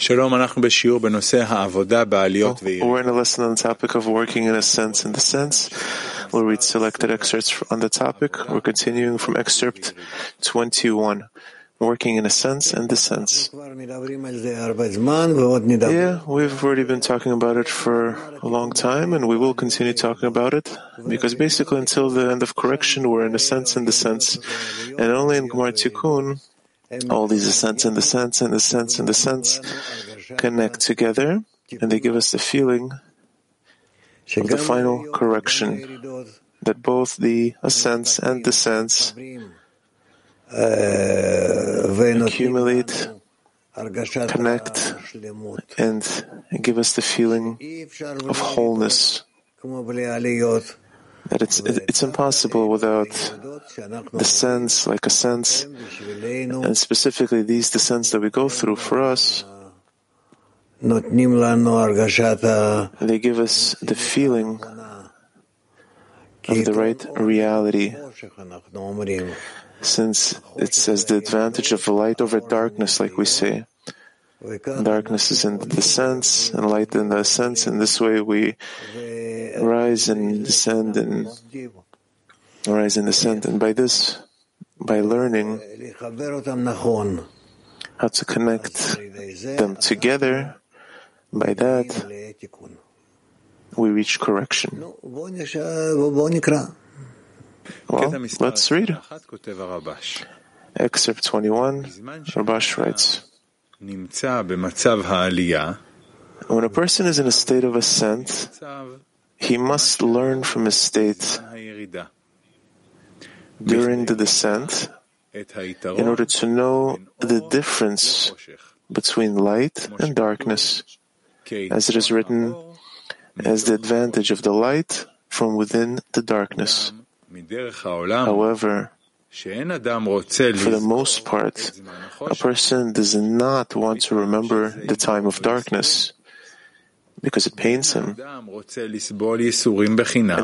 שלום, אנחנו בשיעור בנושא העבודה בעליות We're וירידות. in a lesson on the topic of working in a sense in the sense. We'll read selected excerpts on the topic. We're continuing from excerpt 21. Working in a sense and the sense. כבר מדברים על זה הרבה זמן ועוד נדבר. Yeah, we've already been talking about it for a long time and we will continue talking about it because basically until the end of correction we're in a sense in the sense and only in Gemara Tikkun all these ascents and the sense and the sense and the sense connect together and they give us the feeling of the final correction that both the ascents and descents accumulate, connect, and give us the feeling of wholeness that it's it's impossible without the sense, like a sense, and specifically these the sense that we go through for us. They give us the feeling of the right reality, since it says the advantage of light over darkness, like we say. Darkness is in the sense, and light in the sense. In this way, we rise and descend and rise and descend. And by this, by learning how to connect them together, by that, we reach correction. Well, let's read. Excerpt 21, Rabash writes, When a person is in a state of ascent, he must learn from his state during the descent in order to know the difference between light and darkness, as it is written, as the advantage of the light from within the darkness. However, for the most part, a person does not want to remember the time of darkness because it pains him. And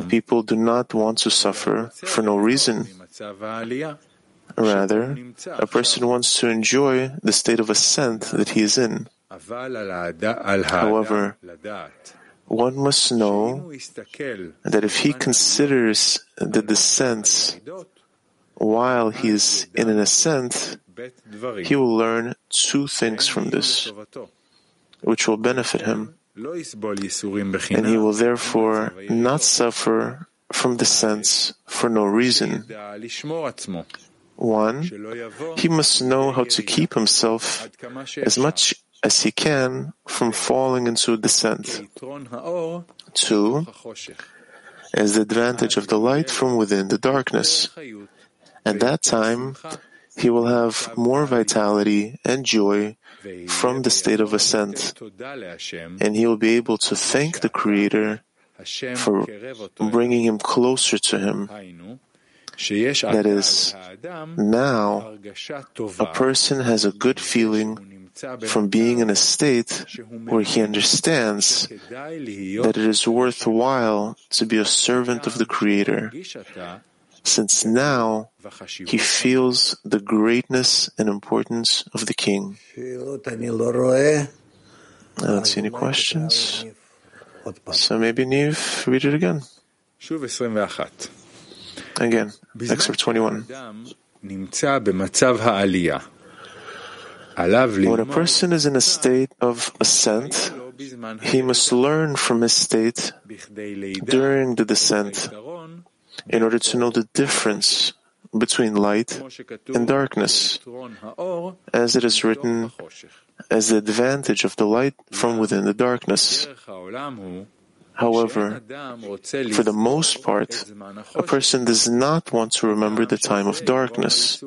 people do not want to suffer for no reason. Rather, a person wants to enjoy the state of ascent that he is in. However, one must know that if he considers the descent while he is in an ascent, he will learn two things from this, which will benefit him. And he will therefore not suffer from the sense for no reason. One, he must know how to keep himself as much as he can from falling into descent. Two, as the advantage of the light from within the darkness. At that time, he will have more vitality and joy from the state of ascent, and he will be able to thank the Creator for bringing him closer to him. That is, now a person has a good feeling from being in a state where he understands that it is worthwhile to be a servant of the Creator since now he feels the greatness and importance of the king. I don't see any questions. So maybe Niv, read it again. Again, excerpt 21. When a person is in a state of ascent, he must learn from his state during the descent in order to know the difference between light and darkness, as it is written as the advantage of the light from within the darkness. However, for the most part, a person does not want to remember the time of darkness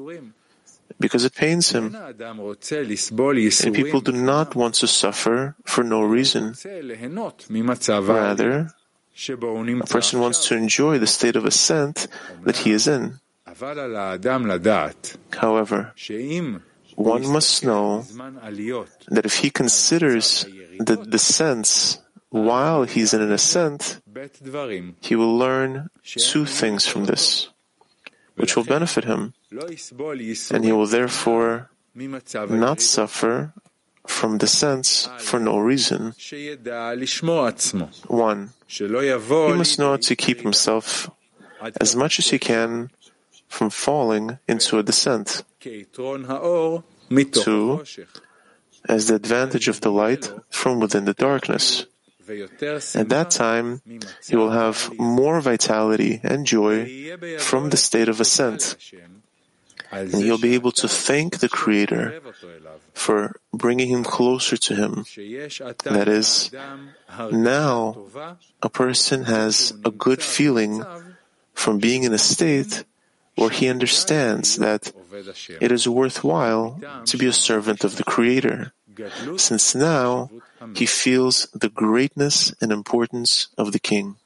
because it pains him. And people do not want to suffer for no reason. Rather, a person wants to enjoy the state of ascent that he is in. However, one must know that if he considers the descents while he's in an ascent, he will learn two things from this, which will benefit him, and he will therefore not suffer from the sense for no reason. One, he must know to keep himself as much as he can from falling into a descent. Two, as the advantage of the light from within the darkness. At that time, he will have more vitality and joy from the state of ascent and he'll be able to thank the Creator for bringing him closer to him. That is, now a person has a good feeling from being in a state where he understands that it is worthwhile to be a servant of the Creator, since now he feels the greatness and importance of the King.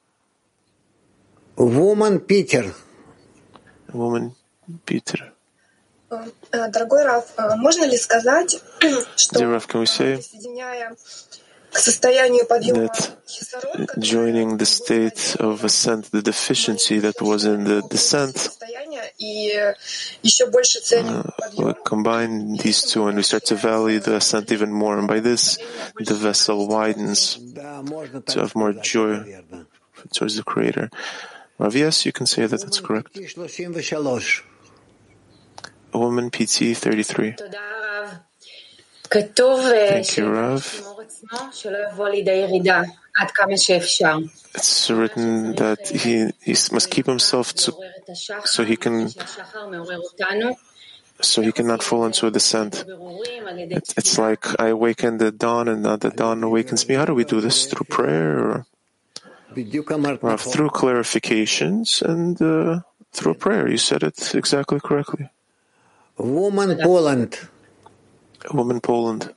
Woman Peter. Woman, Peter. Э, Дорогой Раф, э, можно ли сказать, что Dear Rav, can we say присоединяя к состоянию подъема that хисарон, который joining the state of ascent, the deficiency that was in the descent, состояние и еще больше ценим we подъем, combine these two and we start to value the ascent even more. And by this, the vessel widens Да, можно to так have more сказать, joy верно. towards the Creator. Rav, yes, you can say that that's correct. woman PT 33. Thank you, Rav. It's written that he, he must keep himself to, so he can so he cannot fall into a descent. It, it's like I awaken the dawn and the dawn awakens me. How do we do this? Through prayer? Rav, through clarifications and uh, through prayer. You said it exactly correctly. Woman Poland. Woman Poland.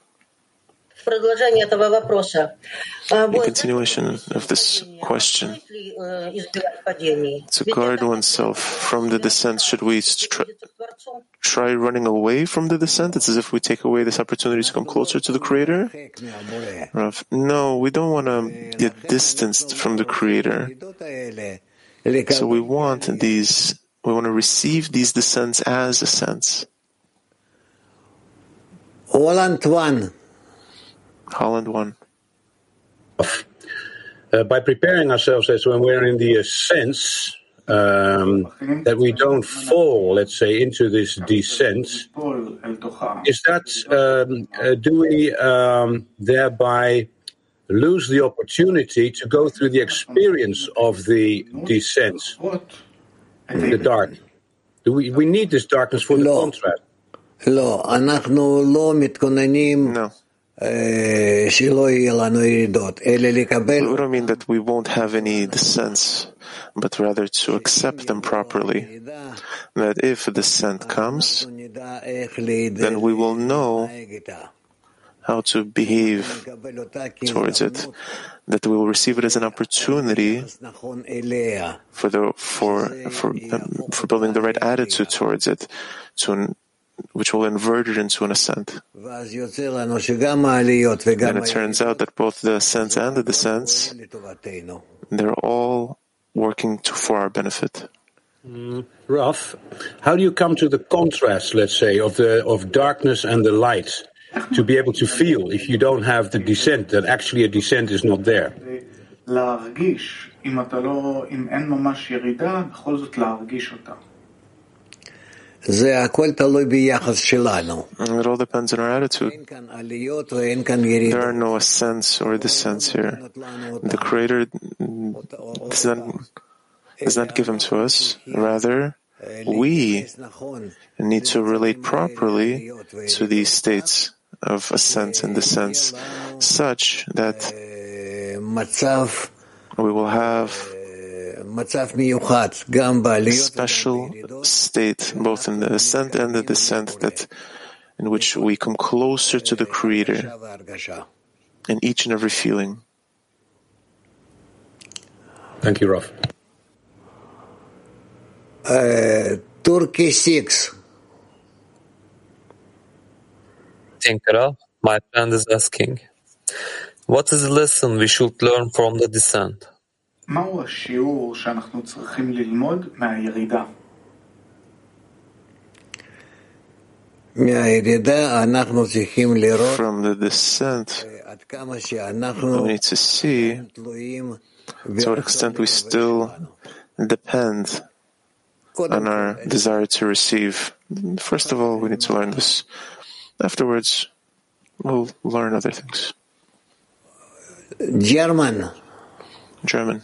In continuation of this question, to guard oneself from the descent, should we try, try running away from the descent? It's as if we take away this opportunity to come closer to the Creator. No, we don't want to get distanced from the Creator. So we want these we want to receive these descents as ascents. Holland 1. Holland 1. Uh, by preparing ourselves as when we're in the ascents, um, that we don't fall, let's say, into this descent. Is that, um, uh, do we um, thereby lose the opportunity to go through the experience of the descent? the dark? Do we we need this darkness for the No. contrast? לא, אנחנו לא מתכוננים No. אה, שלא יהיה לנו ירידות, אלא לקבל We don't mean that we won't have any descents, but rather to accept them properly. ירידה, That if a descent comes, אנחנו נדע איך להת- then we will know להתנהג איתה. how to behave towards it, that we will receive it as an opportunity for the for for, um, for building the right attitude towards it, to which will invert it into an ascent. And it turns out that both the ascents and the descents, they're all working to, for our benefit. Mm, how do you come to the contrast, let's say, of the of darkness and the light? to be able to feel if you don't have the descent, that actually a descent is not there. It all depends on our attitude. There are no ascents or descents here. The Creator does not, does not give them to us. Rather, we need to relate properly to these states of ascent and the sense, such that we will have special state, both in the ascent and the descent, that in which we come closer to the Creator in each and every feeling. Thank you, Rav. Uh, Turkey 6. Tinkerer, my friend is asking, what is the lesson we should learn from the descent? מהו השיעור שאנחנו צריכים ללמוד מהירידה? From the descent, we need to see to what extent we still depend on our desire to receive. First of all, we need to learn this. Afterwards, we'll learn other things. German. German.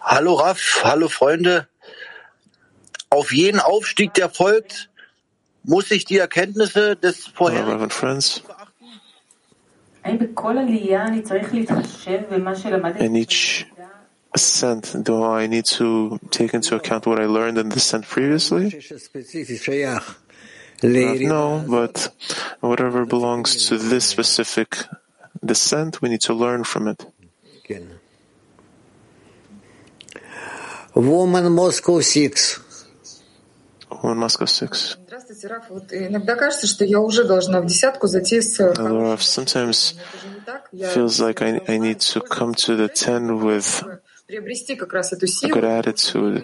Hallo Raff, hallo Freunde. Auf jeden Aufstieg, der folgt, muss ich die Erkenntnisse des Hello, vorherigen. In each ascent, do I need to take into account what I learned in the ascent previously? Uh, no, but whatever belongs to this specific descent, we need to learn from it. Woman Moscow 6. Woman Moscow 6. Здравствуйте, Раф. Вот иногда кажется, что я уже должна в десятку зайти с Hello, Rav. Sometimes feels like I, I need to come to the 10 with good to,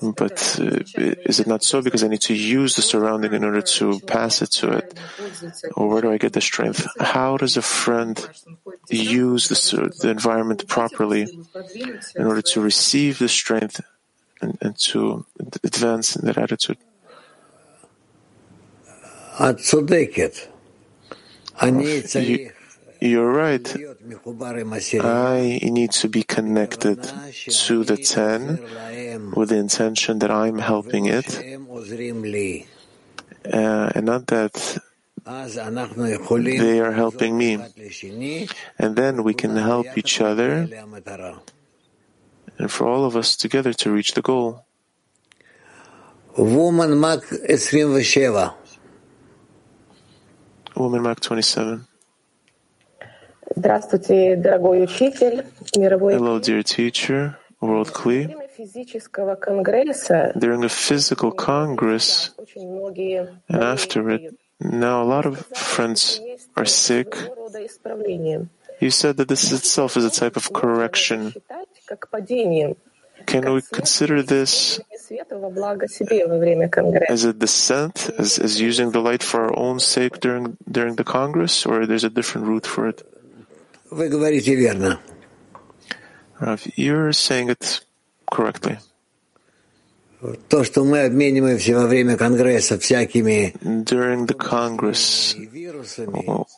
But uh, is it not so because I need to use the surrounding in order to pass it to it? Or where do I get the strength? How does a friend use the, the environment properly in order to receive the strength and, and to advance in that attitude? I need you're right. I need to be connected to the ten with the intention that I'm helping it, uh, and not that they are helping me. And then we can help each other and for all of us together to reach the goal. Woman Mark 27. Woman Mark 27. Здравствуйте, дорогой учитель, мировой Hello, dear teacher, World Kli. время физического конгресса During a physical congress очень многие and after it, now a lot of friends are sick. своего рода исправлением. You said that this itself is a type of correction. Считать как падением Can we consider this света во благо себе во время конгресса. as a descent, as, as using the light for our own sake during during the congress, or there's a different route for it? Вы говорите верно. Rav, you're saying it correctly. То, что мы обмениваемся во время конгресса всякими During the congress,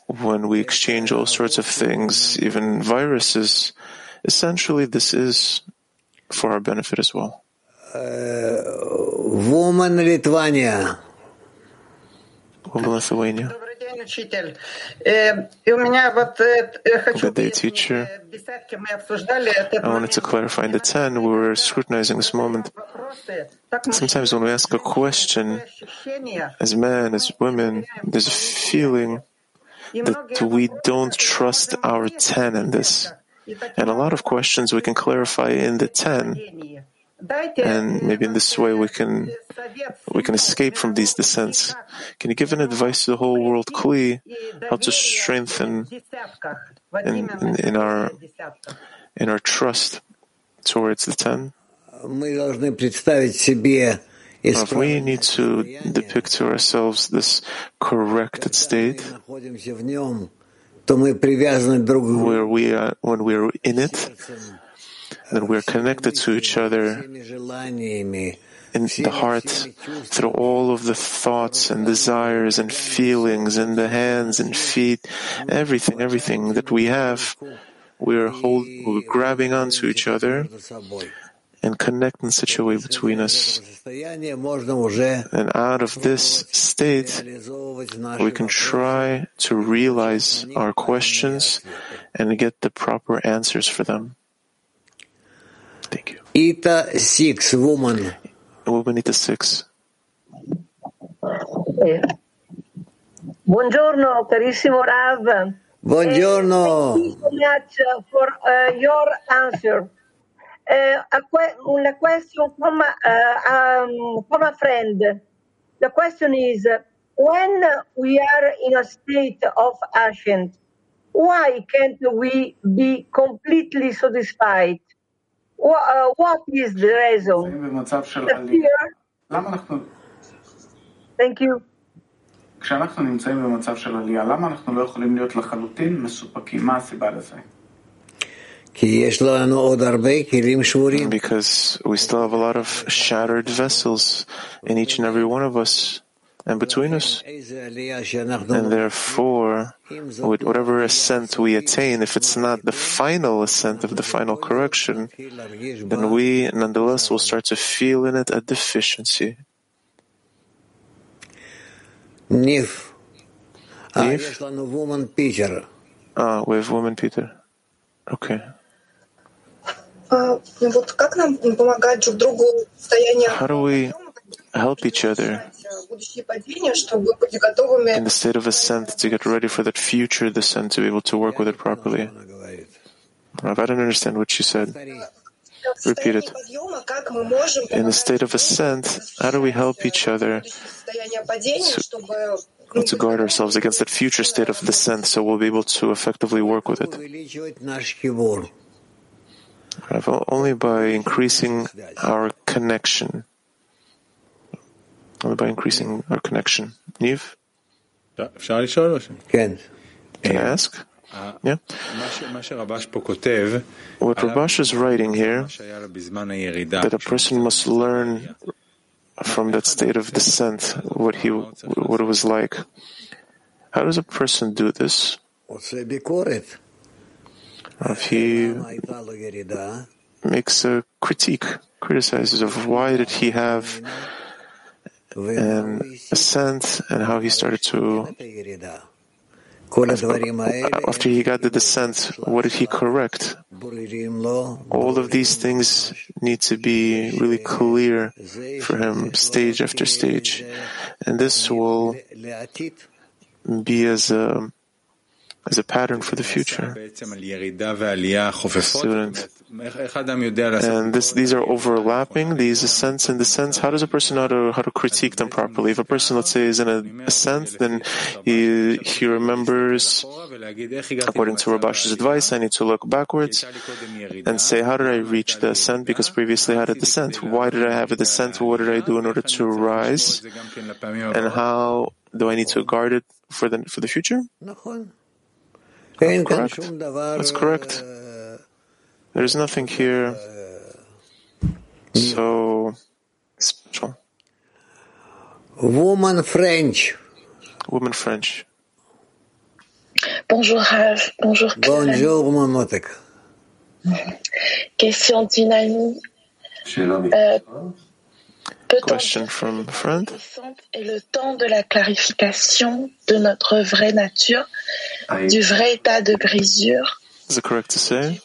when we exchange all sorts of things, even viruses, essentially this is for our benefit as well. Woman Литвания. Woman Lithuania. Good day, teacher. I wanted to clarify. In the 10, we were scrutinizing this moment. Sometimes when we ask a question, as men, as women, there's a feeling that we don't trust our 10 in this. And a lot of questions we can clarify in the 10 and maybe in this way we can we can escape from these descents. Can you give an advice to the whole world, Kli, how to strengthen in, in, in our in our trust towards the ten? If we need to depict to ourselves this corrected state, where we are, when we are in it, that we're connected to each other in the heart through all of the thoughts and desires and feelings and the hands and feet, everything, everything that we have. We're, hold, we're grabbing onto each other and connect in such a way between us. And out of this state, we can try to realize our questions and get the proper answers for them. Thank you. Ita Six Woman. Womanita 6. Eh, Buongiorno, carissimo Rav. Buongiorno. Thank you so much for uh, your answer. Uh, a que- una question from, uh, um, from a friend. The question is, when we are in a state of ascent, why can't we be completely satisfied? Wha- uh, what is the reason? במצב של The עלייה. fear. למה אנחנו, Thank you. כשאנחנו נמצאים במצב של עלייה, למה אנחנו לא יכולים להיות לחלוטין מסופקים? מה הסיבה לזה? כי יש לנו עוד הרבה כלים שבורים. Because we still have a lot of shattered vessels in each and every one of us and between us. And therefore, with whatever ascent we attain, if it's not the final ascent of the final correction, then we nonetheless will start to feel in it a deficiency. Nif. Ah, Nif? woman Peter. Ah, we have woman Peter. Okay. How do we help each other in the state of ascent to get ready for that future descent to be able to work with it properly. I don't understand what you said. Repeat it. In the state of ascent, how do we help each other to, to guard ourselves against that future state of descent so we'll be able to effectively work with it? Only by increasing our connection only by increasing our connection. Neve? Can I ask? Yeah. What Rabash is writing here, that a person must learn from that state of descent what he what it was like. How does a person do this? If he makes a critique, criticizes of why did he have um, ascent and how he started to after he got the descent, what did he correct? All of these things need to be really clear for him, stage after stage. And this will be as a as a pattern for the future. Student. And this, these are overlapping, these ascents and descents. How does a person know how to, how to critique them properly? If a person, let's say, is in a ascent, then he, he remembers, according to Rabash's advice, I need to look backwards and say, how did I reach the ascent? Because previously I had a descent. Why did I have a descent? What did I do in order to rise? And how do I need to guard it for the, for the future? Correct? That's correct. Uh, there is nothing uh, here mm. so special. Woman French. Woman French. Bonjour Rav, bonjour Karen. Bonjour Mamotek. Question dynamique. Euh, Question from a friend. Is it correct to say?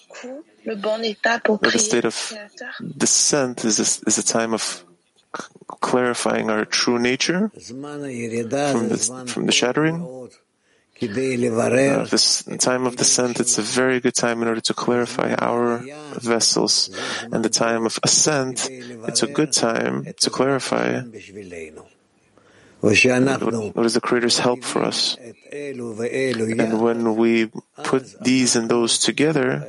that the state of descent is a, is a time of clarifying our true nature from the, from the shattering. This time of descent, it's a very good time in order to clarify our vessels. And the time of ascent, it's a good time to clarify what is the Creator's help for us? And when we put these and those together,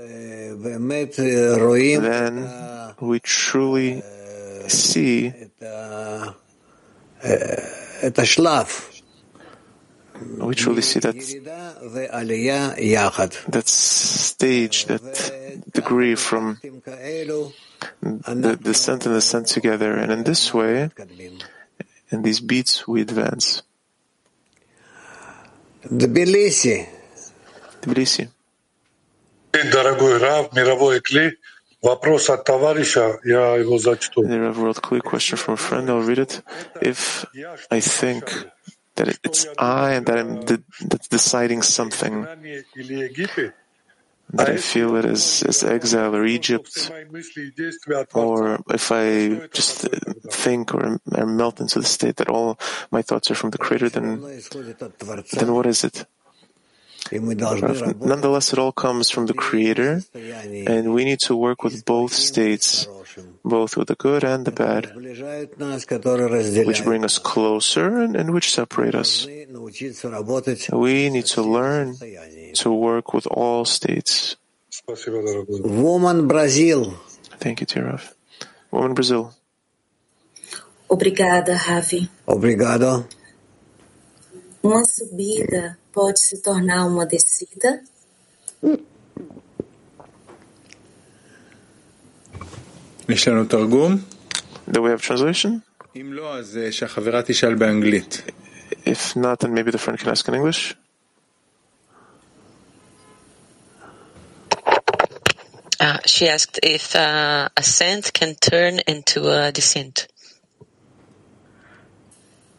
then we truly see we truly see that that stage, that degree from the descent and ascent together. And in this way, in these beats, we advance. Tbilisi. Tbilisi. the Рав, мировой клей, Вопрос a quick question from a friend, I'll read it. If I think that it's I and that I'm de- that's deciding something. That I feel it as, as exile or Egypt, or if I just think or, or melt into the state that all my thoughts are from the Creator, then, then what is it? Nonetheless, it all comes from the Creator, and we need to work with both states, both with the good and the bad, which bring us closer and, and which separate us. We need to learn to work with all states. Woman Brazil. Thank you, Tirov. Woman Brazil. Obrigada, Ravi. Obrigado. Uma subida pode se tornar uma descida? יש לנו תרגום? Do we have translation? אם לא, אז אה, שהחברה תשאל באנגלית. If not, then maybe the friend can ask in English. Uh, she asked if uh, ascent can turn into a descent.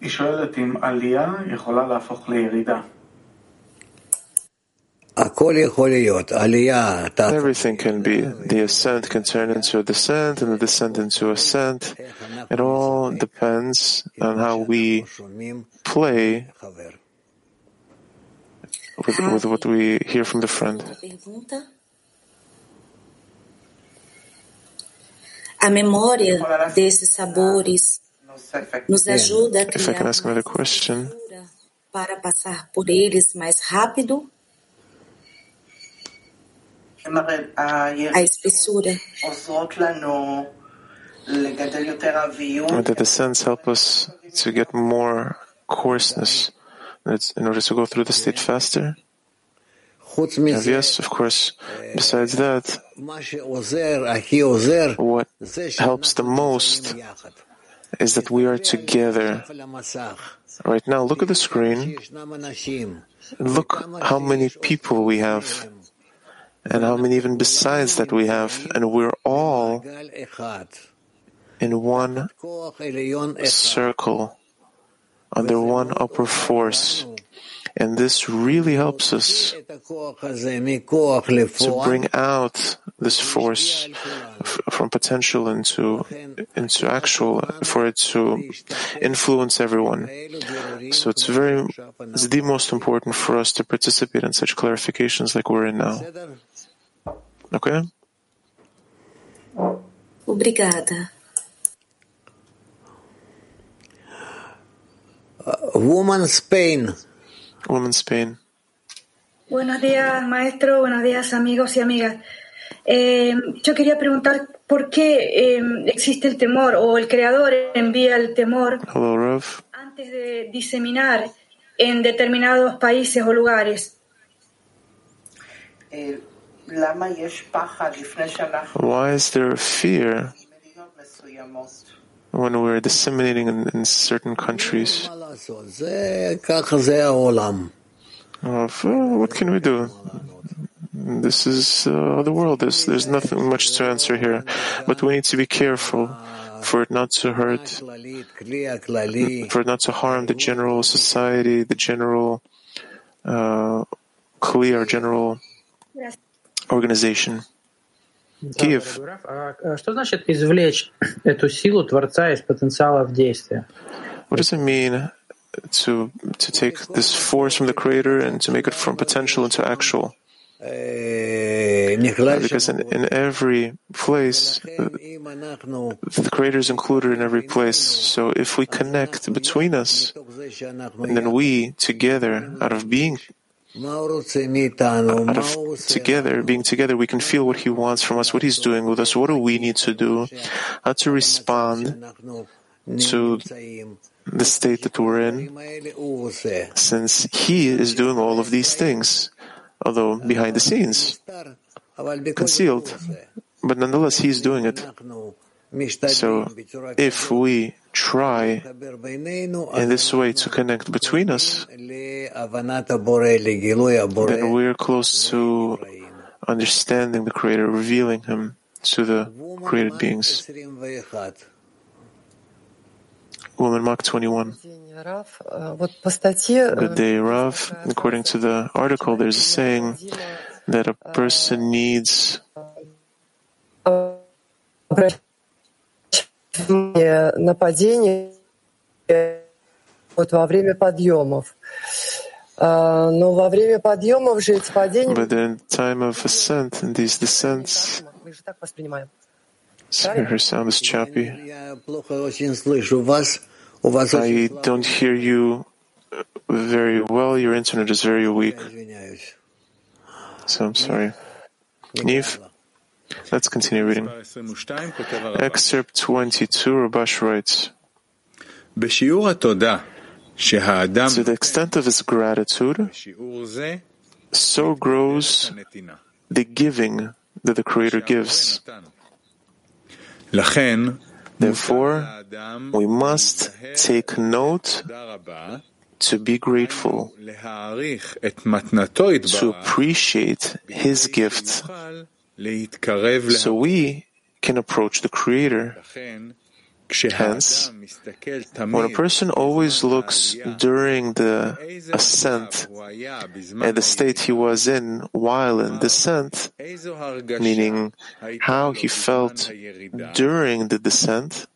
היא שואלת אם עלייה יכולה להפוך לירידה. Everything can be. The ascent can turn into a descent and the descent into ascent. It all depends on how we play with, with what we hear from the friend. Pergunta? A memória desses sabores nos ajuda a If I can criar ask another question, para passar por eles mais rápido? Espessura. The sense help us to get more coarseness in order to go through the state faster. And yes, of course, besides that, what helps the most is that we are together. Right now, look at the screen. Look how many people we have and how many even besides that we have, and we're all in one circle, under one upper force. And this really helps us to bring out this force f- from potential into into actual, for it to influence everyone. So it's very, it's the most important for us to participate in such clarifications like we're in now. Okay? Obrigada. Woman Spain. Woman Spain. Buenos días, maestro. Buenos días, amigos y amigas. Eh, yo quería preguntar por qué eh, existe el temor o el creador envía el temor Hello, Rav. antes de diseminar en determinados países o lugares. אה, Why is there fear when we're disseminating in, in certain countries? Of, uh, what can we do? This is uh, the world. There's, there's nothing much to answer here. But we need to be careful for it not to hurt, for it not to harm the general society, the general uh, clear, general organization. Kiev. Дорогой Раф, а а что значит извлечь эту силу Творца из потенциала в действие? What does it mean to to take this force from the Creator and to make it from potential into actual? Uh, because in, in every place, uh, the Creator is included in every place. So if we connect between us, and then we together, out of being out of together, being together, we can feel what He wants from us, what He's doing with us, what do we need to do, how to respond to the state that we're in, since He is doing all of these things, although behind the scenes, concealed. But nonetheless, He's doing it. So if we try in this way to connect between us, then we are close to understanding the Creator, revealing Him to the created beings. Woman Mark 21. Good day, Rav. According to the article, there's a saying that a person needs обращать внимание на падение вот во время подъемов. А, Но во время подъемов же эти падения But in time of ascent and these descents, мы же так воспринимаем. her sound is choppy. I don't hear you very well. Your internet is very weak. So I'm sorry. Neve, Let's continue reading. Excerpt 22, Rabash writes, To the extent of his gratitude, so grows the giving that the Creator gives. Therefore, we must take note to be grateful, to appreciate His gift, so we can approach the Creator. Hence. When a person always looks during the ascent at the state he was in while in descent, meaning how he felt during the descent,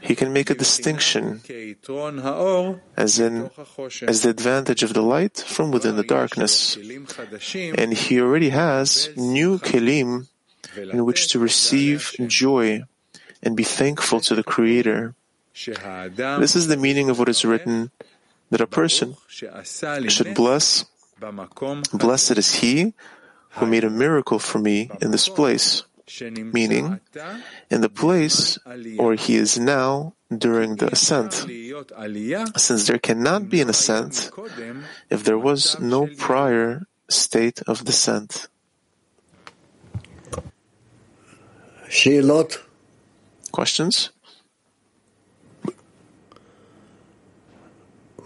he can make a distinction as in as the advantage of the light from within the darkness. And he already has new kelim in which to receive joy and be thankful to the Creator. This is the meaning of what is written that a person should bless, blessed is he who made a miracle for me in this place, meaning in the place where he is now during the ascent, since there cannot be an ascent if there was no prior state of descent. Shilot questions?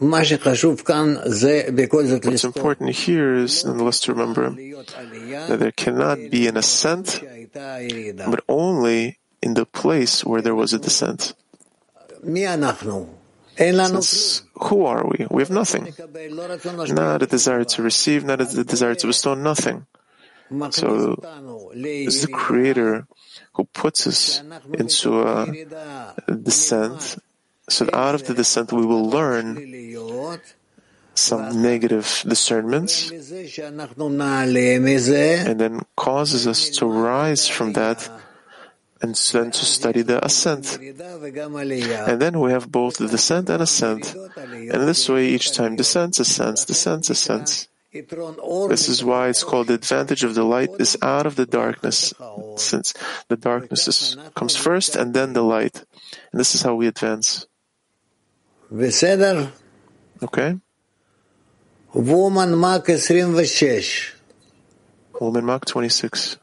What's important here is, nonetheless, to remember that there cannot be an ascent, but only in the place where there was a descent. Since who are we? We have nothing. Not a desire to receive, not a desire to bestow, nothing. So, is the Creator who puts us into a descent, so that out of the descent we will learn some negative discernments and then causes us to rise from that and then to study the ascent. And then we have both the descent and ascent. And this way, each time descends, ascends, descends, ascends. This is why it's called the advantage of the light is out of the darkness, since the darkness is, comes first and then the light. And this is how we advance. Okay? Woman Mark 26. Woman Mark 26.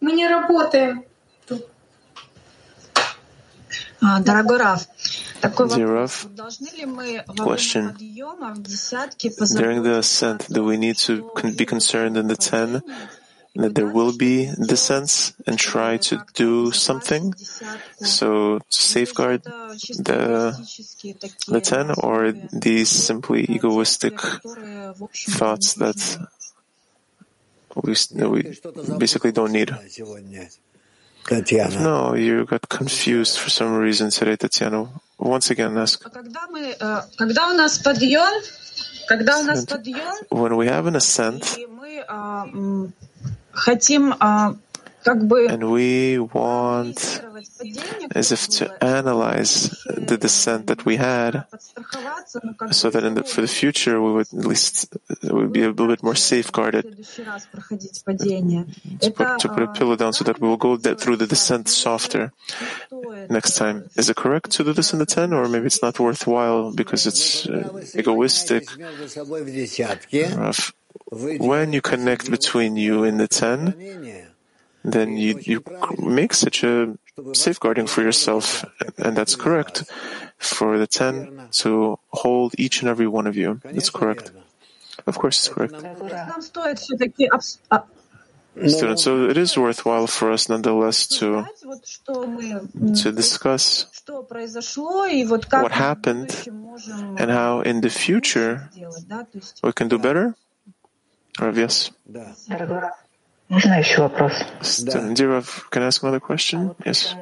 Мы не работаем. Дорогой Zirov, question. During the ascent, do we need to be concerned in the ten? that there will be descents and try to do something? So to safeguard the, the ten or these simply egoistic thoughts that we, we basically don't need. No, you got confused for some reason today, Tatiana. Once again, ask. When we have an ascent, and we want, as if to analyze the descent that we had, so that the, for the future we would at least would be a little bit more safeguarded. To put, to put a pillow down so that we will go through the descent softer next time. Is it correct to do this in the ten, or maybe it's not worthwhile because it's uh, egoistic? When you connect between you and the ten then you, you make such a safeguarding for yourself, and that's correct for the ten to hold each and every one of you. That's correct. Of course, it's correct. Students, so it is worthwhile for us nonetheless to, to discuss what happened and how in the future we can do better. Or yes. Дорогой Раф, можно еще вопрос? Student, dear Rav, can I ask another question? Yes.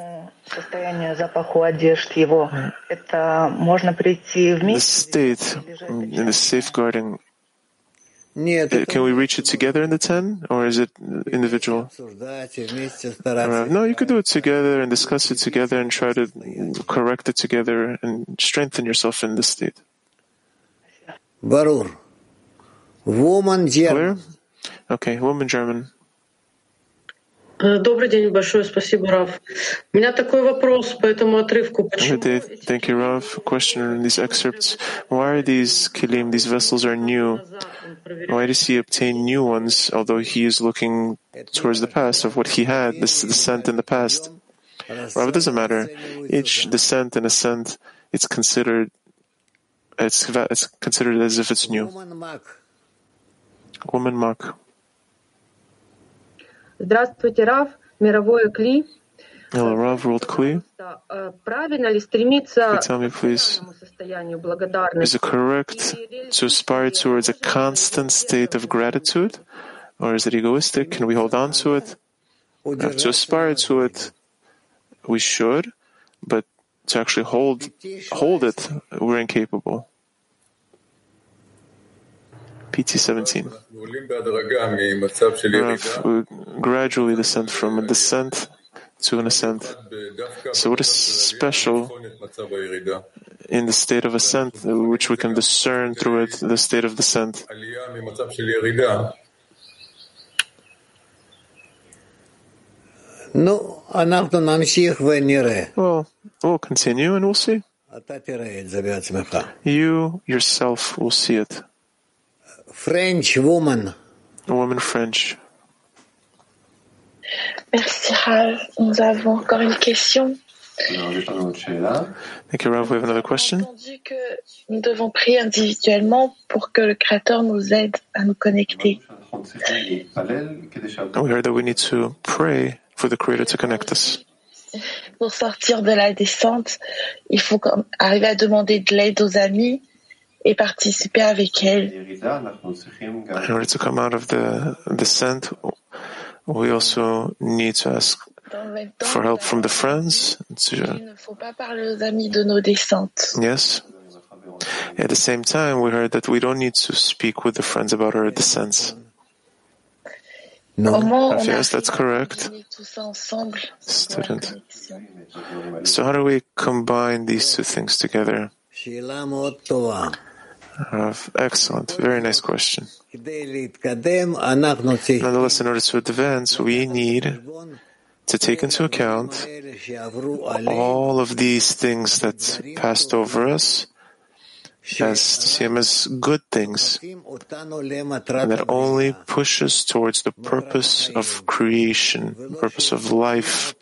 Состояние запаху одежд его, это можно прийти The вместе? state in the safeguarding, Нет, uh, can we reach it together in the 10 or is it individual? обсуждать и вместе Rav, стараться. no, you could do it together and discuss it together and try to correct it together and strengthen yourself in the state. Барур. Woman Clear? German. Okay, woman German. Э, добрый день, большое спасибо, Раф. У меня такой вопрос по этому отрывку. Почему... Thank you, Rav. Question in these excerpts. Why are these kelim, these vessels are new? Why does he obtain new ones, although he is looking towards the past of what he had, this descent in the past? Rav, it doesn't matter. Each descent and ascent, it's considered, it's, it's considered as if it's new. Woman mark. Здравствуйте, Раф, мировое Кли. Hello, Rav, World Kli. Э, Правильно ли стремиться Can you tell me, please, к состоянию is благодарности? it correct to aspire towards a constant state of gratitude? Or is it egoistic? Can we hold on to it? If to aspire to it, we should, but to actually hold hold it, we're incapable. PT 17. We uh, uh, gradually descend from a descent to an ascent. So, what is special in the state of ascent, uh, which we can discern through it, the state of descent? Well, we'll continue and we'll see. You yourself will see it. French woman. Woman French. Merci Rav. Nous avons encore une question. Thank you, Rav. We have another question. entendu que nous devons prier individuellement pour que le Créateur nous aide à nous connecter. We heard that we need to pray for the Creator to connect us. Pour sortir de la descente, il faut arriver à demander de l'aide aux amis et participer avec elles. In order to come out of the descent, we also need to ask Dans le même temps, for help euh, from the friends. To, il ne faut pas parler aux amis de nos descentes. yes. At the same time, we heard that we don't need to speak with the friends about our descents. No. Yes, that's correct. met tout ça ensemble Student. So how do we combine these two things together? Uh, excellent. Very nice question. Nonetheless, in order to advance, we need to take into account all of these things that passed over us as same as good things that only push us towards the purpose of creation, purpose of life,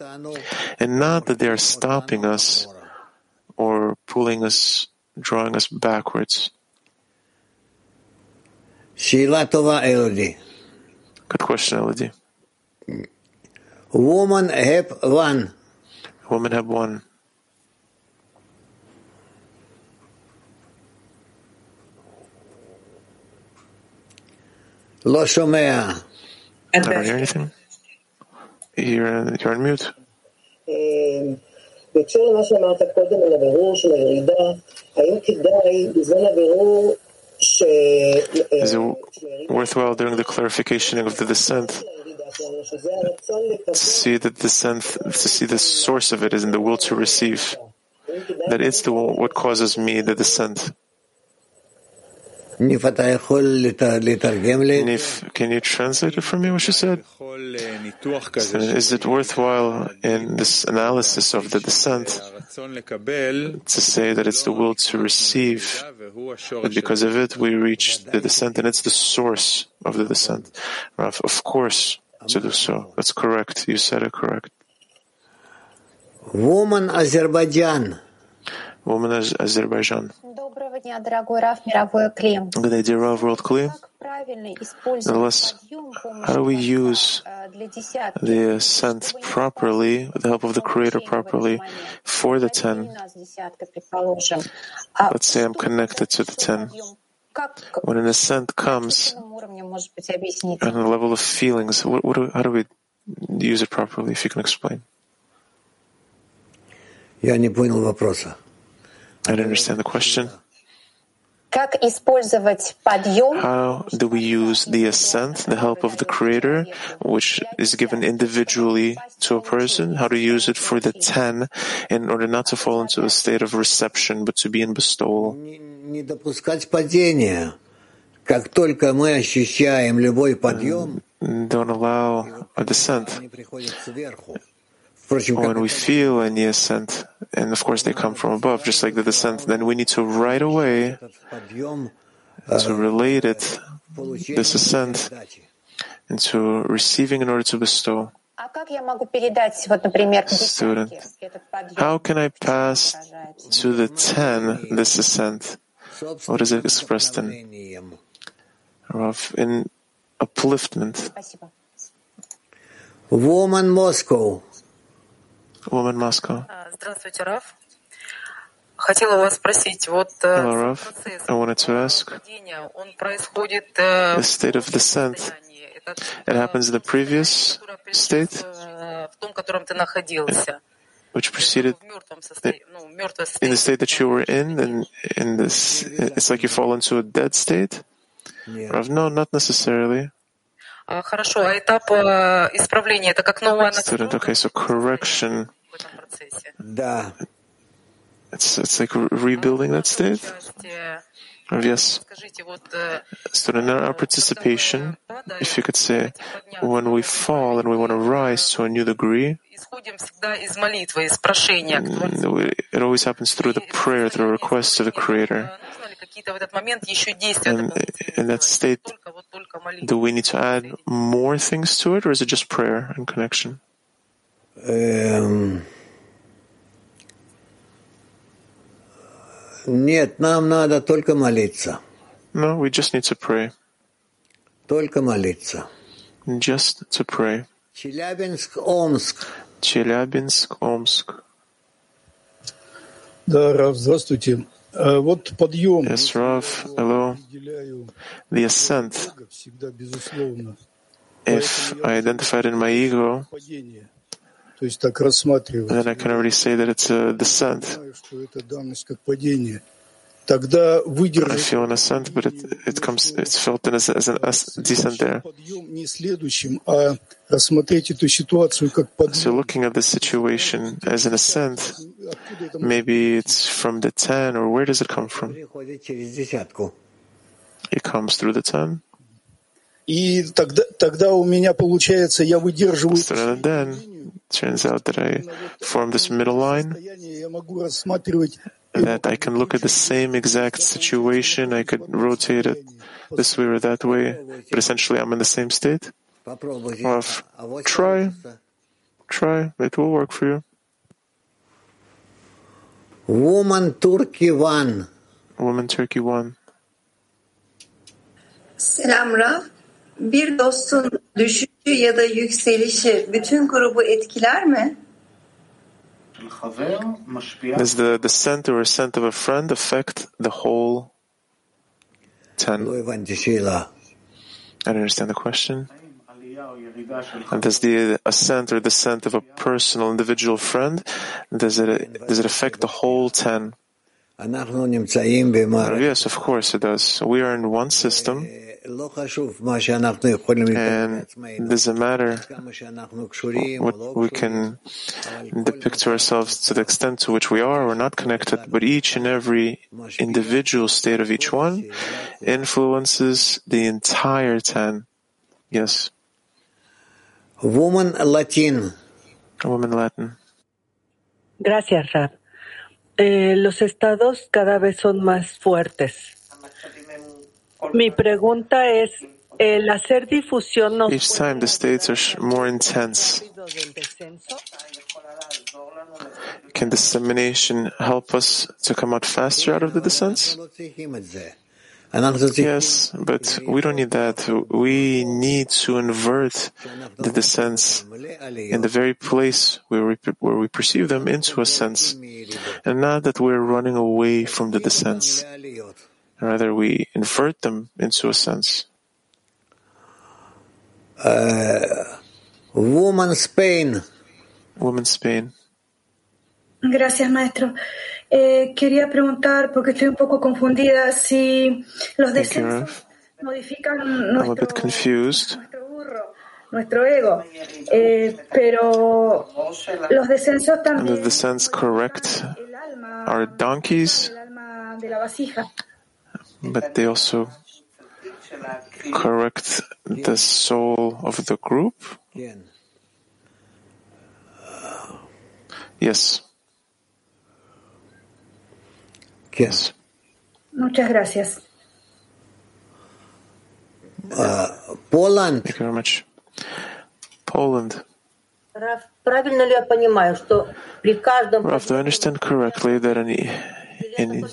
and not that they are stopping us or pulling us, drawing us backwards. שאלה טובה, אלודי. Good question, Elodie. Woman have one. Women have one. לא שומע. I don't hear anything. You're, you're on mute. בהקשר למה שאמרת קודם על הבירור של הירידה, האם כדאי בזמן הבירור ש... is it worthwhile during the clarification of the descent to see the descent, to see the source of it is in the will to receive? That it's the what causes me the descent. If, can you translate it for me, what she said? Is it worthwhile in this analysis of the descent to say that it's the will to receive, that because of it we reach the descent and it's the source of the descent? Rav, Of course, to do so. That's correct. You said it correct. Woman Azerbaijan. Woman as Azerbaijan. Good idea, Rav Rothklee. How do we use the ascent properly, with the help of the Creator properly, for the ten? Let's say I'm connected to the ten. When an ascent comes, on the level of feelings, what, what do, how do we use it properly, if you can explain? I didn't understand the question. How do we use the ascent, the help of the Creator, which is given individually to a person? How to use it for the ten in order not to fall into a state of reception, but to be in bestowal? Don't allow a descent when we feel any ascent, and of course they come from above, just like the descent, then we need to right away uh, to relate it, this ascent, into receiving in order to bestow. Student, how can I pass to the 10 this ascent? What is it expressed in? Rav, in upliftment. Woman Moscow Woman Moscow. Здравствуйте, Раф. Хотела у вас спросить, вот э, Hello, Rav. процесс I wanted to ask. падения, он происходит э, The state of descent. It happens in the previous state, э, в том, в котором ты находился, which preceded в мертвом состоянии, ну, мертвое in the состояние. state that you were in, and in this, it's like you fall into a dead state. Rav, no, not necessarily. Student, okay, so correction. It's, it's like rebuilding that state? Yes. Student, in our participation, if you could say, when we fall and we want to rise to a new degree, it always happens through the prayer, through request to the Creator. And in that state, do we need to add more things to it, or is it just prayer and connection? Эм, Нет, нам надо только молиться. No, we just need to pray. Только молиться. Just to pray. Челябинск, Омск. Челябинск, Омск. Да, Раф, здравствуйте. Yes, Rav, hello. The ascent, if I identified in my ego, then I can already say that it's a descent. Тогда подъем не следующим, а рассмотреть эту ситуацию как So подъем. looking at the situation as an ascent, maybe it's from the 10, or where does it come from? Приходит через десятку. It comes through the 10. И тогда, тогда у меня получается, я выдерживаю So then, turns out that I form this middle line, я могу рассматривать that I can look at the same exact situation, I could rotate it this way or that way, but essentially I'm in the same state. Of try, try, it will work for you. Woman Turkey one. Woman Turkey one. Selam Rav. Bir dostun düşüşü ya da yükselişi bütün grubu etkiler mi? Does the descent or ascent of a friend affect the whole ten? I don't understand the question. And does the ascent or descent of a personal individual friend does it does it affect the whole ten? Yes, of course it does. We are in one system. And doesn't matter what we can depict ourselves to the extent to which we are or not connected, but each and every individual state of each one influences the entire ten. Yes. Woman Latin. Woman Latin. Gracias, Rab. Eh, los estados cada vez son más fuertes. Mi pregunta es, el hacer difusión Each time the states are more intense. Can dissemination help us to come out faster out of the descents? Yes, but we don't need that. We need to invert the descents in the very place where we, where we perceive them into a sense, and not that we're running away from the descents. Rather, we invert them into a sense. Uh, Woman Spain. Woman Spain. Gracias, maestro. Eh, quería preguntar, porque estoy un poco confundida, si los Thank you, descensos modifican I'm a bit confused. nuestro ego, eh, pero los descensos And también the descents correct our donkeys, el alma de la vasija but they also correct the soul of the group? Yes. Yes. Muchas gracias. Poland. Thank you very much. Poland. Раф, правильно ли я понимаю, что при каждом Ralph, do I understand correctly that in, in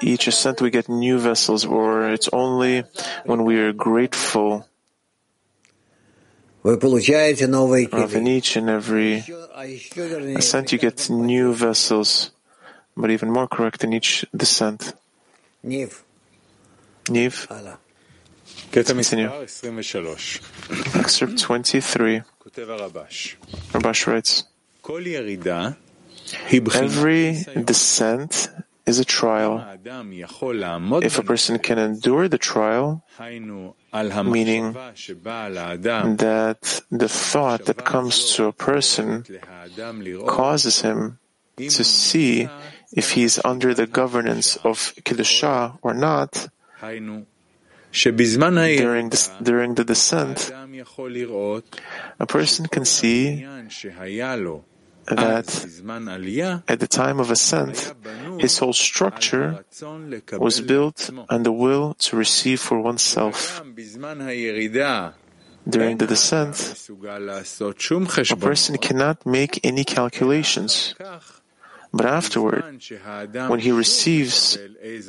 each ascent we get new vessels, or it's only when we are grateful of in each and every ascent you get new vessels, but even more correct in each descent. Niv. Niv. Excerpt 23. Rabash writes, Every descent is a trial. If a person can endure the trial, meaning that the thought that comes to a person causes him to see if he is under the governance of Kedusha or not, during during the descent, a person can see that at the time of ascent, his whole structure was built on the will to receive for oneself. During the descent, a person cannot make any calculations but afterward, when he receives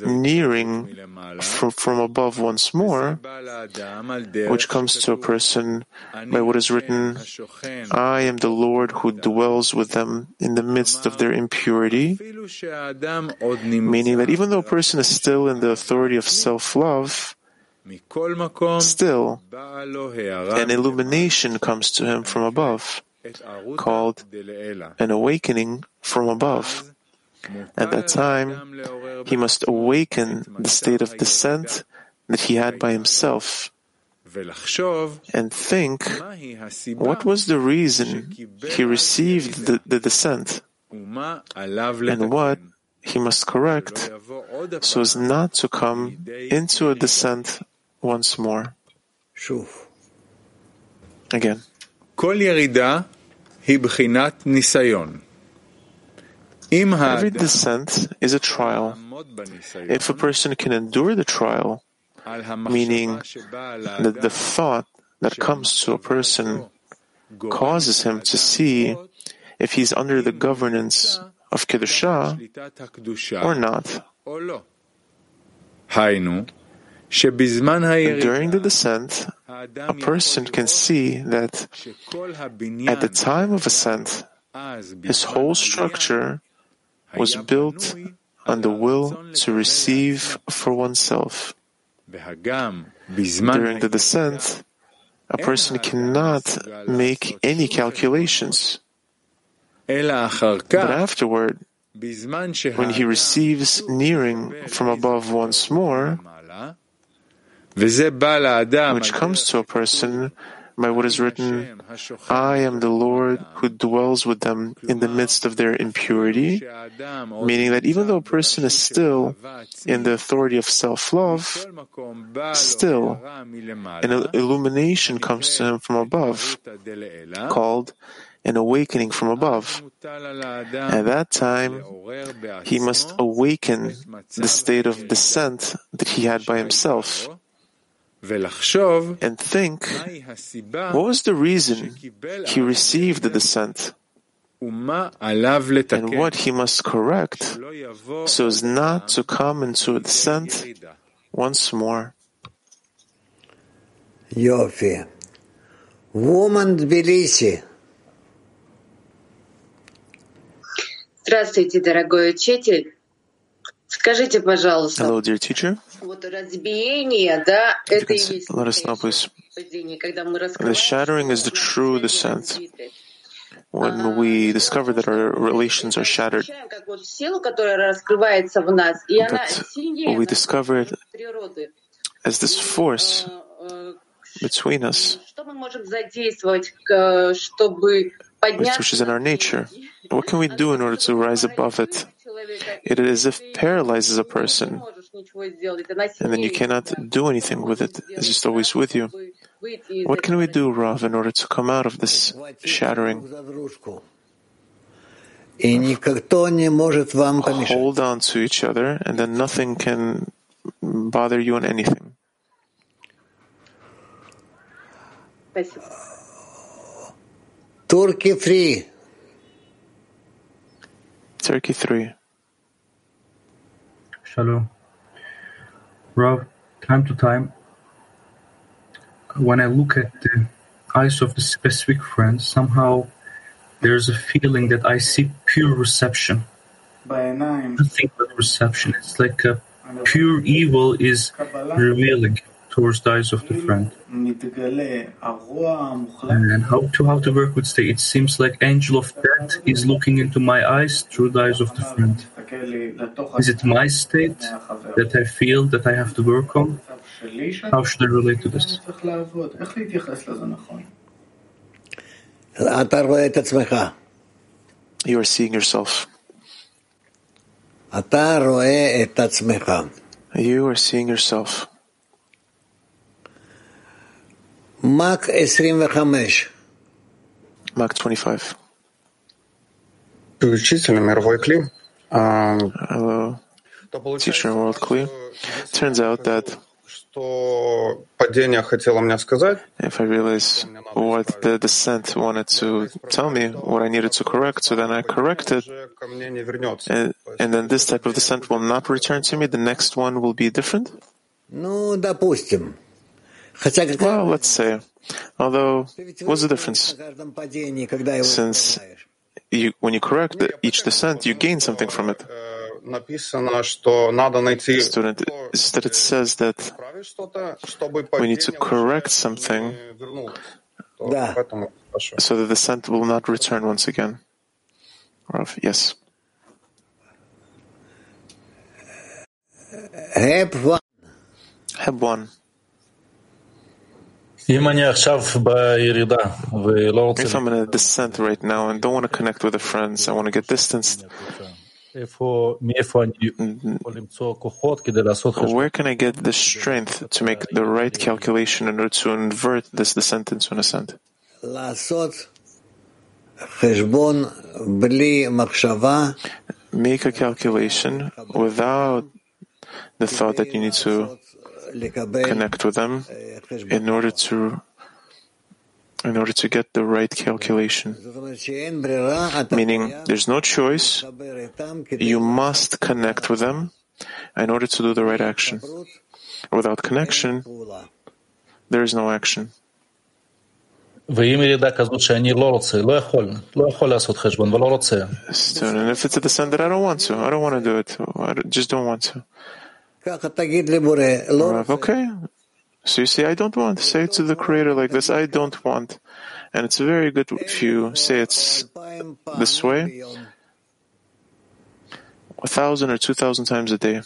nearing from, from above once more, which comes to a person by what is written, I am the Lord who dwells with them in the midst of their impurity, meaning that even though a person is still in the authority of self-love, still an illumination comes to him from above, called an awakening from above. At that time, he must awaken the state of descent that he had by himself and think what was the reason he received the, the descent and what he must correct so as not to come into a descent once more. Again. Every descent is a trial. If a person can endure the trial, meaning that the thought that comes to a person causes him to see if he's under the governance of Kedusha or not. During the descent, a person can see that at the time of ascent, his whole structure was built on the will to receive for oneself. During the descent, a person cannot make any calculations. But afterward, when he receives nearing from above once more, which comes to a person by what is written, I am the Lord who dwells with them in the midst of their impurity, meaning that even though a person is still in the authority of self-love, still an illumination comes to him from above, called an awakening from above. At that time, he must awaken the state of descent that he had by himself and think what was the reason he received the descent and what he must correct so as not to come into a descent once more. Yofi. Woman Tbilisi. Здравствуйте, дорогой учитель. Скажите, пожалуйста, Hello, dear teacher. вот разбиение, да, это и есть Let us know, please. падение, когда мы The раскрываем shattering is the true descent. When we discover that our relations are shattered, как вот силу, которая раскрывается в нас, и она that сильнее we discover it природы. as this force between us, Что мы можем задействовать, к- чтобы подняться which is in our nature. What can we do in order to rise above it? It is as if paralyzes a person. And then you cannot do anything with it. It's just always with you. What can we do, Rav, in order to come out of this shattering? Hold on to each other, and then nothing can bother you on anything. Turkey 3. Turkey 3. Shalom. Rav, time to time, when I look at the eyes of the specific friend, somehow there's a feeling that I see pure reception. Nothing but reception. It's like a pure evil is revealing towards the eyes of the friend. And how to how to work with state? It seems like angel of death is looking into my eyes through the eyes of the friend. Is it my state that I feel that I have to work on? How should I relate to this? You are seeing yourself. You are seeing yourself. Mark 25. Mark 25. Hello, teacher in World Kli. Turns out that. If I realize what the descent wanted to tell me, what I needed to correct, so then I corrected. And, and then this type of descent will not return to me. The next one will be different. Ну, допустим. Well, let's say, although, what's the difference? Since you, when you correct each descent, you gain something from it. Student, is that it says that we need to correct something so that the scent will not return once again. Yes. Have one. Have one. If I'm in a descent right now and don't want to connect with the friends, I want to get distanced. Where can I get the strength to make the right calculation in order to invert this descent into an ascent? Make a calculation without the thought that you need to connect with them in order to in order to get the right calculation. Meaning, there's no choice. You must connect with them in order to do the right action. Without connection, there is no action. And if it's a descent that I don't want to, I don't want to do it, I just don't want to. Rav, okay. So you say, I don't want. to Say to the Creator like this, I don't want. And it's very good if you say it's this way a thousand or two thousand times a day.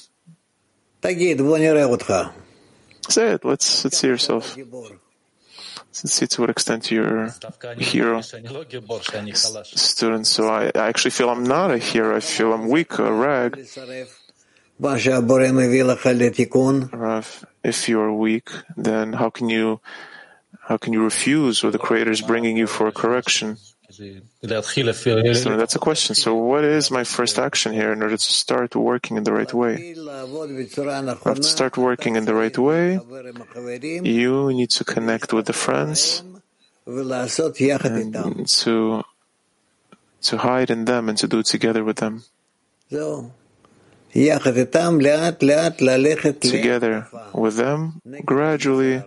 Say it. Let's, let's see yourself. Let's see to what extent you're a hero. Students, so I, I actually feel I'm not a hero. I feel I'm weak, a rag. Rav, if you are weak, then how can you how can you refuse what the Creator is bringing you for correction? So that's a question. So what is my first action here in order to start working in the right way? To start working in the right way. You need to connect with the friends and to to hide in them and to do it together with them together with them gradually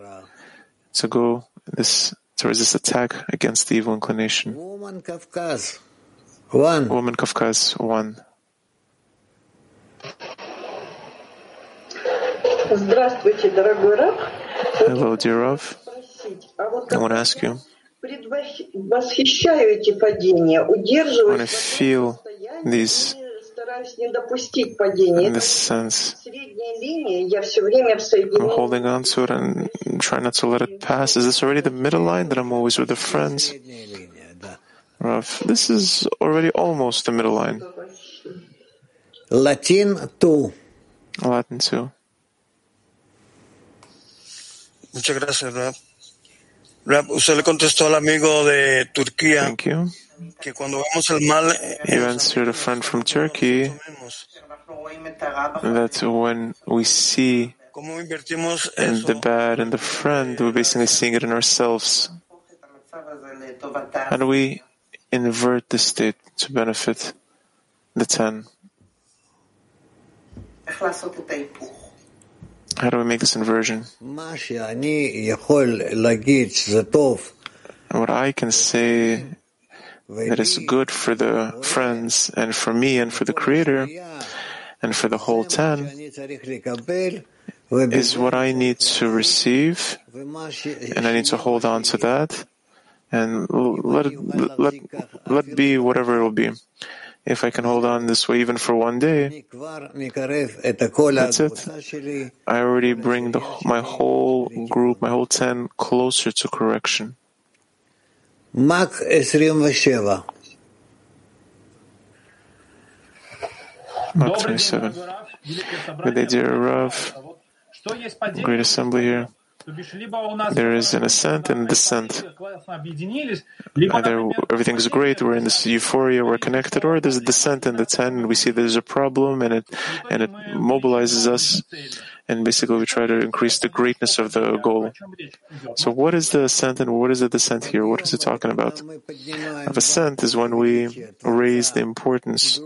to go this to resist attack against the evil inclination. Woman Kafkas one. Woman one. Hello, dear Rav. I want to ask you. I want to feel these in this sense, I'm holding on to it and trying not to let it pass. Is this already the middle line that I'm always with the friends? Rav, this is already almost the middle line. Latin 2. Latin 2. Muchas gracias, Rav. Rav, usted le contestó al amigo de Turquía. Thank you you answered a friend from Turkey that when we see and the bad and the friend, we're basically seeing it in ourselves. How do we invert the state to benefit the ten? How do we make this inversion? What I can say that is good for the friends and for me and for the Creator and for the whole ten is what I need to receive and I need to hold on to that and let it, let, let be whatever it will be. If I can hold on this way even for one day, that's it. I already bring the, my whole group, my whole ten closer to correction. מק 27. Mark 27. Good day, Rav. Great assembly here. There is an ascent and descent. Either everything is great, we're in this euphoria, we're connected, or there's a descent in the ten, and we see there's a problem, and it and it mobilizes us, and basically we try to increase the greatness of the goal. So, what is the ascent and what is the descent here? What is it talking about? Of ascent is when we raise the importance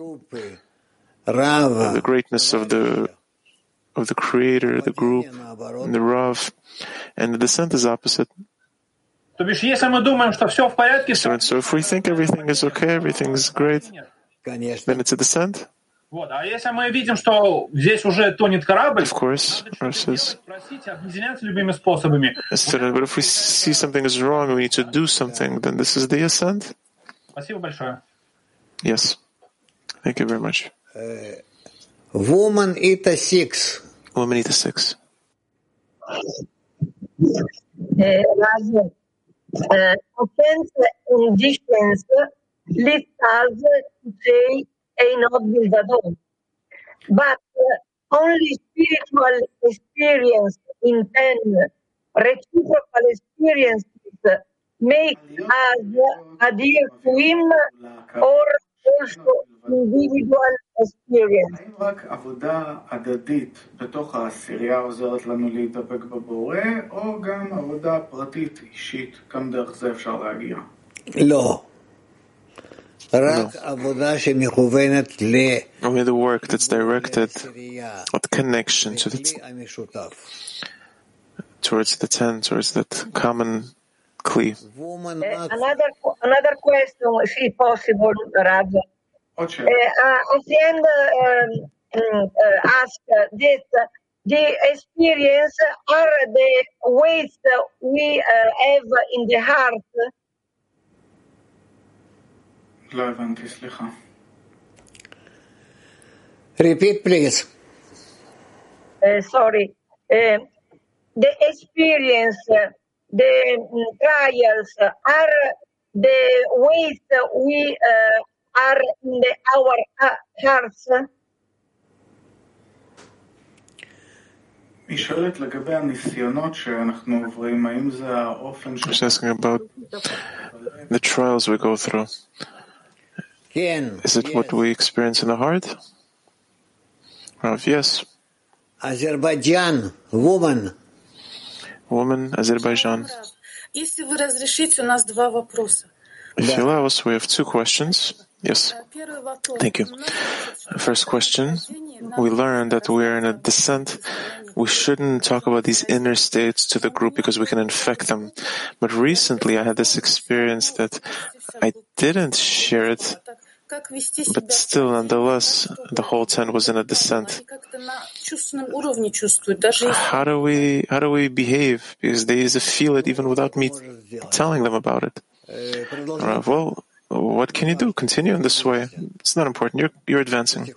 of the greatness of the of the creator, the group, and the Rav, and the descent is opposite. So, so if we think everything is okay, everything is great, then it's a descent. Вот. А если мы видим, что здесь уже тонет корабль, Of course, Rav says. просить, объединяться любыми способами. Instead, but if we see something is wrong and we need to do something, then this is the ascent. Спасибо большое. Yes. Thank you very much. Woman Ita 6. Woman Ita 6. Rav, uh, offense and leads us to say Einod Bilvadon. But uh, only spiritual experience in ten reciprocal experiences make us adhere to him or also individual experience. האם רק עבודה הדדית בתוך העשירייה עוזרת לנו להידבק בבורא, או גם עבודה פרטית, אישית, גם דרך זה אפשר להגיע? לא. No. Only the work that's directed at connection to the, towards the ten, towards that common kli. Eh, another, another question, if possible, Rav. Okay. Eh, uh, at the end, um, mm, uh, ask uh, that uh, the experience are the ways we uh, have in the heart לא הבנתי, סליחה. Repeat, please. Uh, sorry. Uh, the experience, uh, the mm, trials are the ways we uh, are in the, our uh, hearts. היא שואלת לגבי הניסיונות שאנחנו עוברים, האם זה האופן She's asking about the trials we go through. Is it what we experience in the heart? Rav, yes. Azerbaijan, woman. Woman, Azerbaijan. If you allow us, we have two questions. Yes. Thank you. First question. We learned that we are in a descent. We shouldn't talk about these inner states to the group because we can infect them. But recently I had this experience that I didn't share it but still, nonetheless, the whole tent was in a descent. How do we how do we behave? Because they feel it even without me telling them about it. Well, what can you do? Continue in this way. It's not important. You're you're advancing.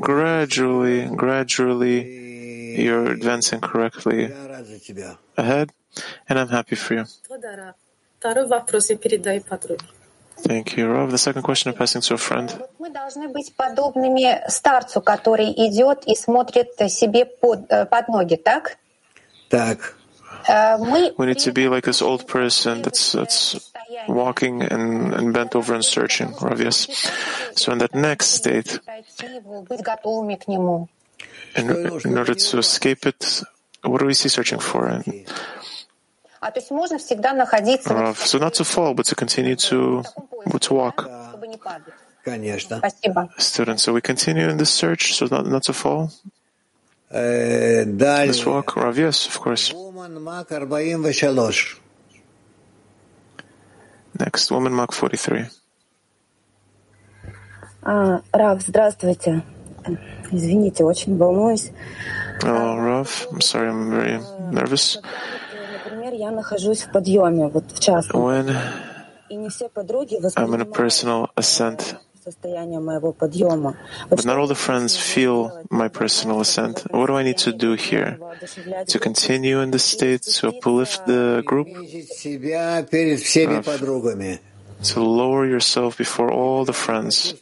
Gradually, gradually, you're advancing correctly ahead, and I'm happy for you. Благодарю. Второй вопрос я передаю подруге. Thank you, Rav. The second question I'm passing to a friend. Мы должны быть подобными старцу, который идет и смотрит себе под, под ноги, так? Так. Мы We need to be like this old person that's, that's walking and, and bent over and searching, Rav, yes. So in that next state, быть готовыми к нему. in, in order to escape it, what do we see searching for? And, А то есть можно всегда находиться Rav, so not to fall, but to continue to, to walk. Конечно. Спасибо. Students, so we continue in this search, so not, not to fall? Э, This Далее. walk? Rav, yes, of course. Woman Мак 43. Next, woman Mach 43. А, Рав, здравствуйте. Извините, очень волнуюсь. Oh, Rav, I'm sorry, I'm very nervous. When I'm in a personal ascent, but not all the friends feel my personal ascent. What do I need to do here? To continue in this state, to uplift the group? To lower yourself before all the friends.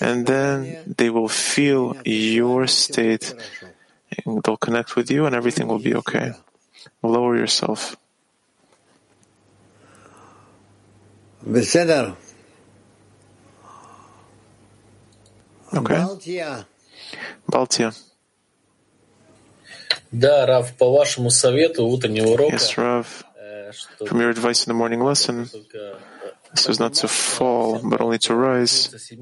And then they will feel your state. They'll connect with you and everything will be okay. Lower yourself. Okay. Baltia. Baltia. Да, Рав, по вашему совету утреннего урока. Yes, Rav. Э, From your advice in the morning lesson, so as not to fall, but only to rise.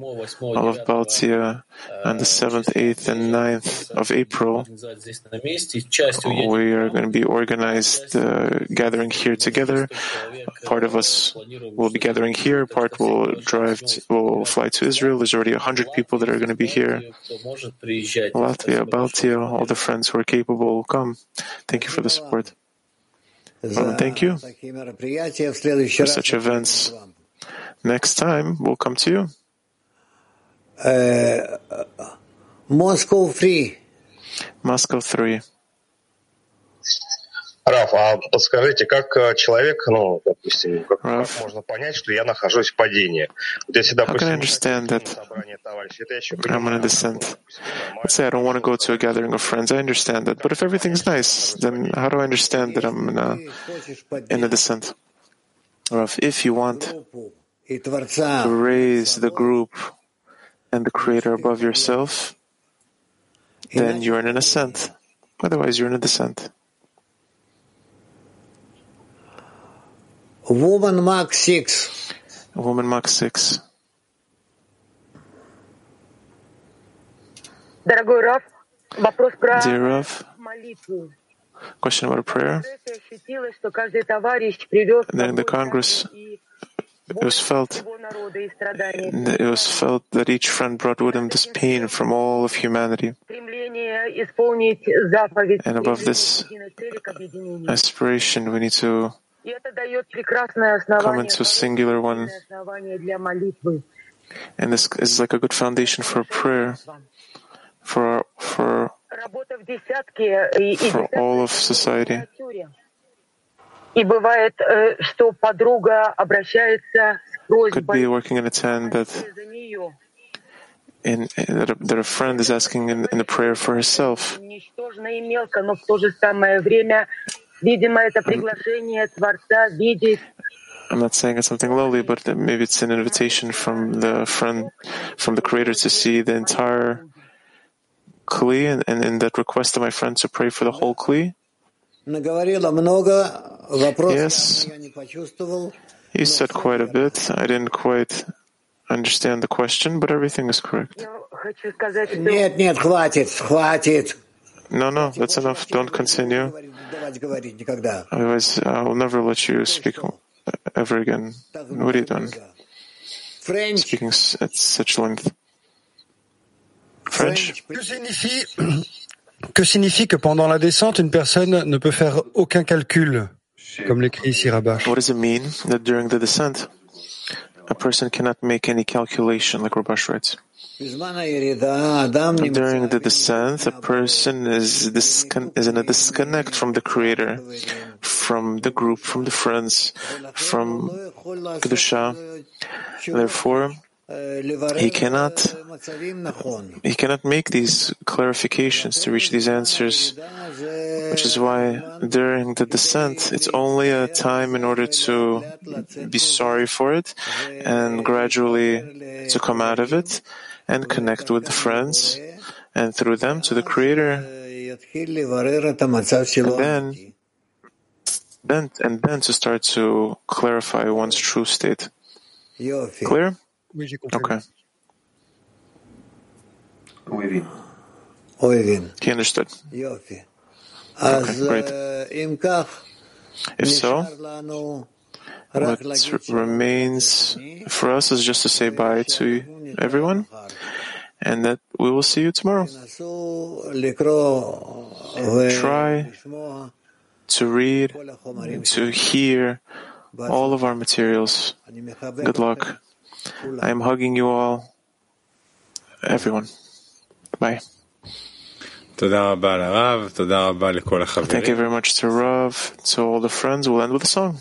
All of Baltia and the 7th, 8th, and 9th of April, we are going to be organized uh, gathering here together. Part of us will be gathering here, part will drive, to, will fly to Israel. There's already 100 people that are going to be here. Latvia, Baltia, all the friends who are capable will come. Thank you for the support. Well, thank you for such events. Next time, we'll come to you. Э, Moscow Free. Moscow 3. Раф, а подскажите, как э, человек, ну, допустим, как, как Раф. можно понять, что я нахожусь в падении? Вот если, How can I допустим, understand that собрание товарищей, это я еще I'm понимаю, in a descent? Let's say I don't want to go to a gathering of friends. I understand that. But if everything's nice, then how do I understand that I'm in a, in a descent? Rav, if you want И to raise the group and the creator above yourself, then you're in an ascent. Otherwise, you're in a descent. Woman Mark 6. Woman Mark 6. Dear Rav, question about prayer. During the Congress, it was felt it was felt that each friend brought with him this pain from all of humanity. And above this aspiration, we need to come into a singular one. And this is like a good foundation for prayer, for for for all of society. миниатюре. И бывает, э, что подруга обращается с Could be просьбой working in a tent that за нее. in, in that, a, that a friend is asking in, in a prayer for herself. Ничтожно и мелко, но в то же самое время, видимо, это приглашение Творца видеть I'm not saying it's something lowly, but that maybe it's an invitation from the friend, from the Creator, to see the entire kli, and, and in that request of my friend to pray for the whole kli. Наговорила много вопросов, Yes, he said quite a bit. I didn't quite understand the question, but everything is correct. No, no, that's enough. Don't continue. Otherwise, I'll never let you speak ever again. What are you doing? Speaking at such length. French? Que signifie que pendant la descente, une personne ne peut faire aucun calcul? Comme l'écrit ici What does it mean that during the descent, a person cannot make any calculation, like Rabash writes? During the descent, a person is, discon- is in a disconnect from the Creator, from the group, from the friends, from Kedusha. Therefore, he cannot he cannot make these clarifications to reach these answers, which is why during the descent it's only a time in order to be sorry for it and gradually to come out of it and connect with the friends and through them to the Creator. And then, then and then to start to clarify one's true state. Clear? Okay. He understood. Okay, great. If so, what remains for us is just to say bye to everyone and that we will see you tomorrow. Try to read, to hear all of our materials. Good luck. I am hugging you all, everyone. Bye. Thank you very much to Rav, to all the friends. We'll end with a song.